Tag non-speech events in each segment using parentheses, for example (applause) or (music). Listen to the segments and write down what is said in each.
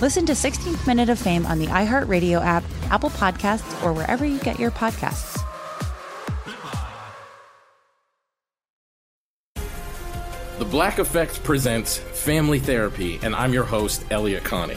Listen to 16th Minute of Fame on the iHeartRadio app, Apple Podcasts, or wherever you get your podcasts. The Black Effect presents Family Therapy, and I'm your host, Elliott Connie.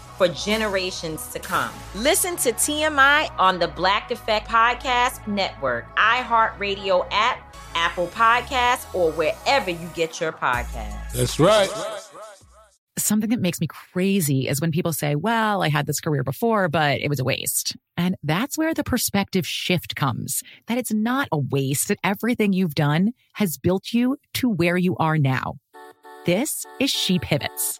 for generations to come. Listen to TMI on the Black Effect Podcast Network, iHeartRadio app, Apple Podcasts, or wherever you get your podcasts. That's right. Something that makes me crazy is when people say, well, I had this career before, but it was a waste. And that's where the perspective shift comes that it's not a waste, that everything you've done has built you to where you are now. This is She Pivots,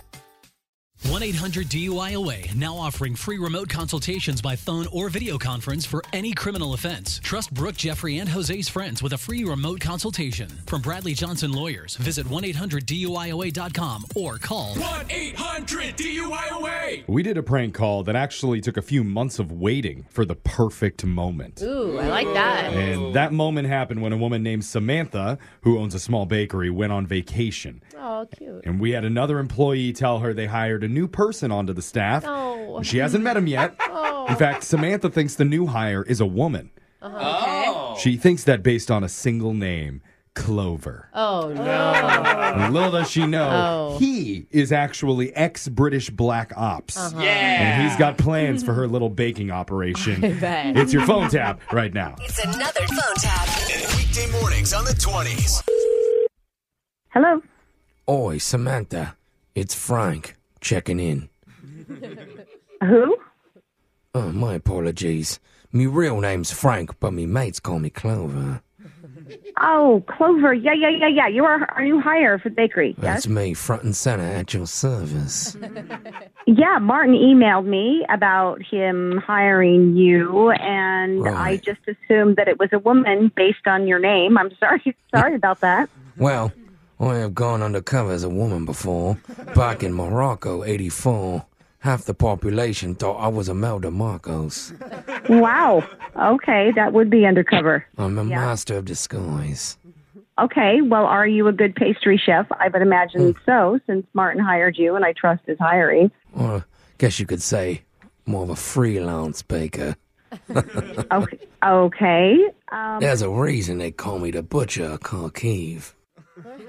1 800 DUIOA now offering free remote consultations by phone or video conference for any criminal offense. Trust Brooke, Jeffrey, and Jose's friends with a free remote consultation. From Bradley Johnson Lawyers, visit 1 800 DUIOA.com or call 1 800 DUIOA. We did a prank call that actually took a few months of waiting for the perfect moment. Ooh, I like that. And that moment happened when a woman named Samantha, who owns a small bakery, went on vacation. Oh, cute. And we had another employee tell her they hired a new person onto the staff. Oh. She hasn't met him yet. (laughs) Oh. In fact, Samantha thinks the new hire is a woman. Uh-huh. She thinks that based on a single name, Clover. Oh, no. Little does she know, Oh. he is actually ex British Black Ops. Uh-huh. And he's got plans for her little baking operation. (laughs) I bet. It's your phone tap right now. It's another phone tap. Weekday mornings on the 20s. Hello. Oi, Samantha. It's Frank checking in. Who? Oh, my apologies. Me real name's Frank, but me mates call me Clover. Oh, Clover. Yeah, yeah, yeah, yeah. You are our new hire for the bakery. That's Yes. me, front and center at your service. (laughs) Yeah, Martin emailed me about him hiring you, and I just assumed that it was a woman based on your name. I'm sorry. (laughs) Sorry about that. Well, I have gone undercover as a woman before. Back in Morocco, 84. Half the population thought I was Imelda Marcos. Wow. Okay, that would be undercover. I'm a Yeah. master of disguise. Okay, well, are you a good pastry chef? I would imagine so, since Martin hired you, and I trust his hiring. Or I guess you could say more of a freelance baker. (laughs) Okay. Okay. Um, There's a reason they call me the Butcher of Kharkiv.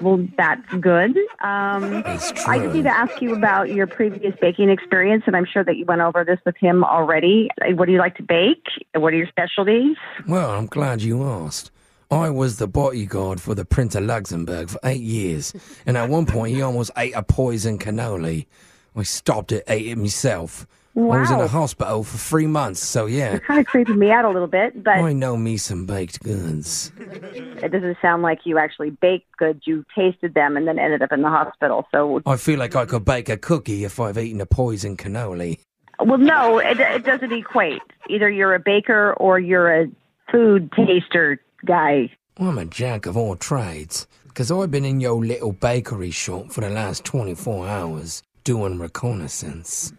Well, that's good. Um, I just need to ask you about your previous baking experience, and I'm sure that you went over this with him already. What do you like to bake? What are your specialties? Well, I'm glad you asked. I was the bodyguard for the Prince of Luxembourg for eight years, and at one point he almost ate a poison cannoli. I stopped it, ate it myself. I was in Wow. a hospital for three months, so yeah, Kind of creeping me out a little bit, but I know me some baked goods. it doesn't sound like you actually baked goods. You tasted them and then ended up in the hospital. So, I feel like I could bake a cookie if I've eaten a poison cannoli. well, no, it, it doesn't equate. Either you're a baker or you're a food taster guy. I'm a jack of all trades, because I've been in your little bakery shop for the last 24 hours doing reconnaissance.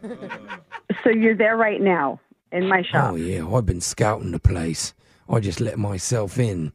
So you're there right now. in my shop. Oh, yeah. I've been scouting the place. I just let myself in.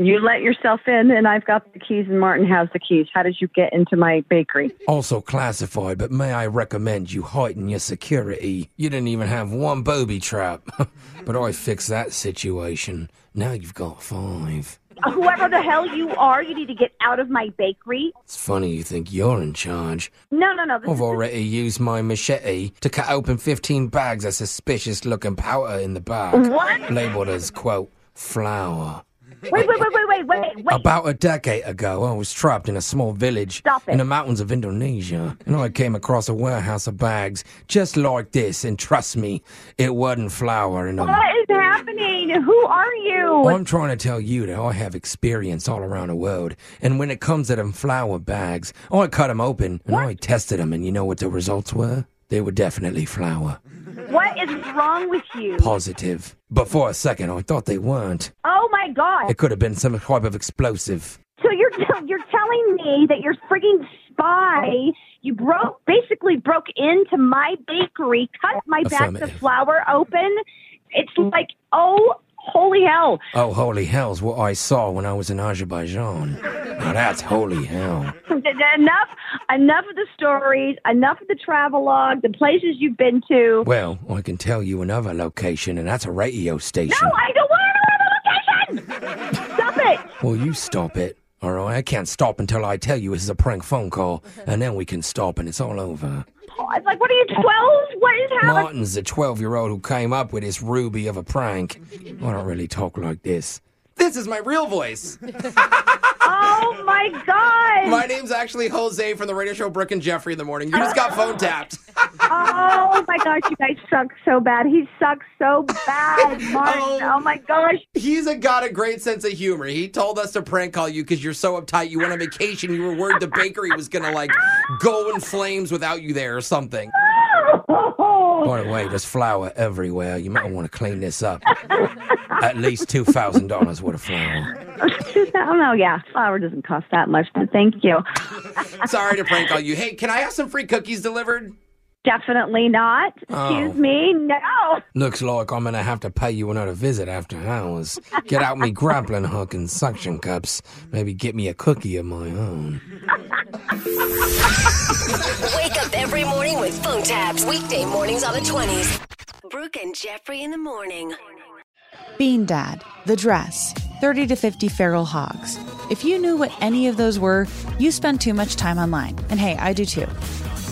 You let yourself in, and I've got the keys, and Martin has the keys. How did you get into my bakery? Also classified, but may I recommend you heighten your security? You didn't even have one booby trap. (laughs) but I fixed that situation. Now you've got five. Uh, Whoever the hell you are, you need to get out of my bakery. It's funny you think you're in charge. No, no, no. I've already used my machete to cut open 15 bags of suspicious looking powder in the back. What? Labeled as, quote, flour. Wait, wait, wait, wait, wait, wait, wait. About a decade ago, I was trapped in a small village in the mountains of Indonesia, and I came across a warehouse of bags just like this. And trust me, it wasn't flour in them. What is happening? Who are you? I'm trying to tell you that I have experience all around the world, and when it comes to them flour bags, I cut them open and I tested them, and you know what the results were? They were definitely flour. What is wrong with you? Positive. But for a second, I thought they weren't. Oh my god! It could have been some type of explosive. So you're you're telling me that you're freaking spy? You broke basically broke into my bakery, cut my bags of flour open. It's like oh holy hell! Oh, holy hell's what I saw when I was in Azerbaijan. Now that's holy hell. enough enough of the stories, enough of the travelogue, the places you've been to. Well, I can tell you another location, and that's a radio station. No, I don't want the location. Stop it! Well, you stop it. All right, I can't stop until I tell you it's a prank phone call, and then we can stop and it's all over. Like, what are you, 12? What is happening? Martin's a 12 year old who came up with this ruby of a prank. I don't really talk like this. This is my real voice. (laughs) Oh my god! My name's actually Jose from the radio show Brooke and Jeffrey in the morning. You just got phone tapped. Oh my gosh, you guys suck so bad. He sucks so bad, (laughs) Martin. Oh. oh, my gosh. He's a, got a great sense of humor. He told us to prank call you because you're so uptight. You went on vacation. You were worried the bakery was gonna like go in flames without you there or something. Oh. By the way, there's flour everywhere. You might want to clean this up. At least $2,000 worth of flour. (laughs) Oh no, yeah, flour doesn't cost that much, but thank you. Sorry to prank call you. Hey, can I have some free cookies delivered? Definitely not. Excuse Oh. me, no. Looks like I'm gonna have to pay you another visit after hours. Get out me grappling hook and suction cups. Maybe get me a cookie of my own. Wake up every morning with phone taps. Weekday mornings on the 20s. Brooke and Jeffrey in the morning. Bean Dad, The Dress, 30 to 50 Feral Hogs. If you knew what any of those were, you spend too much time online. And hey, I do too.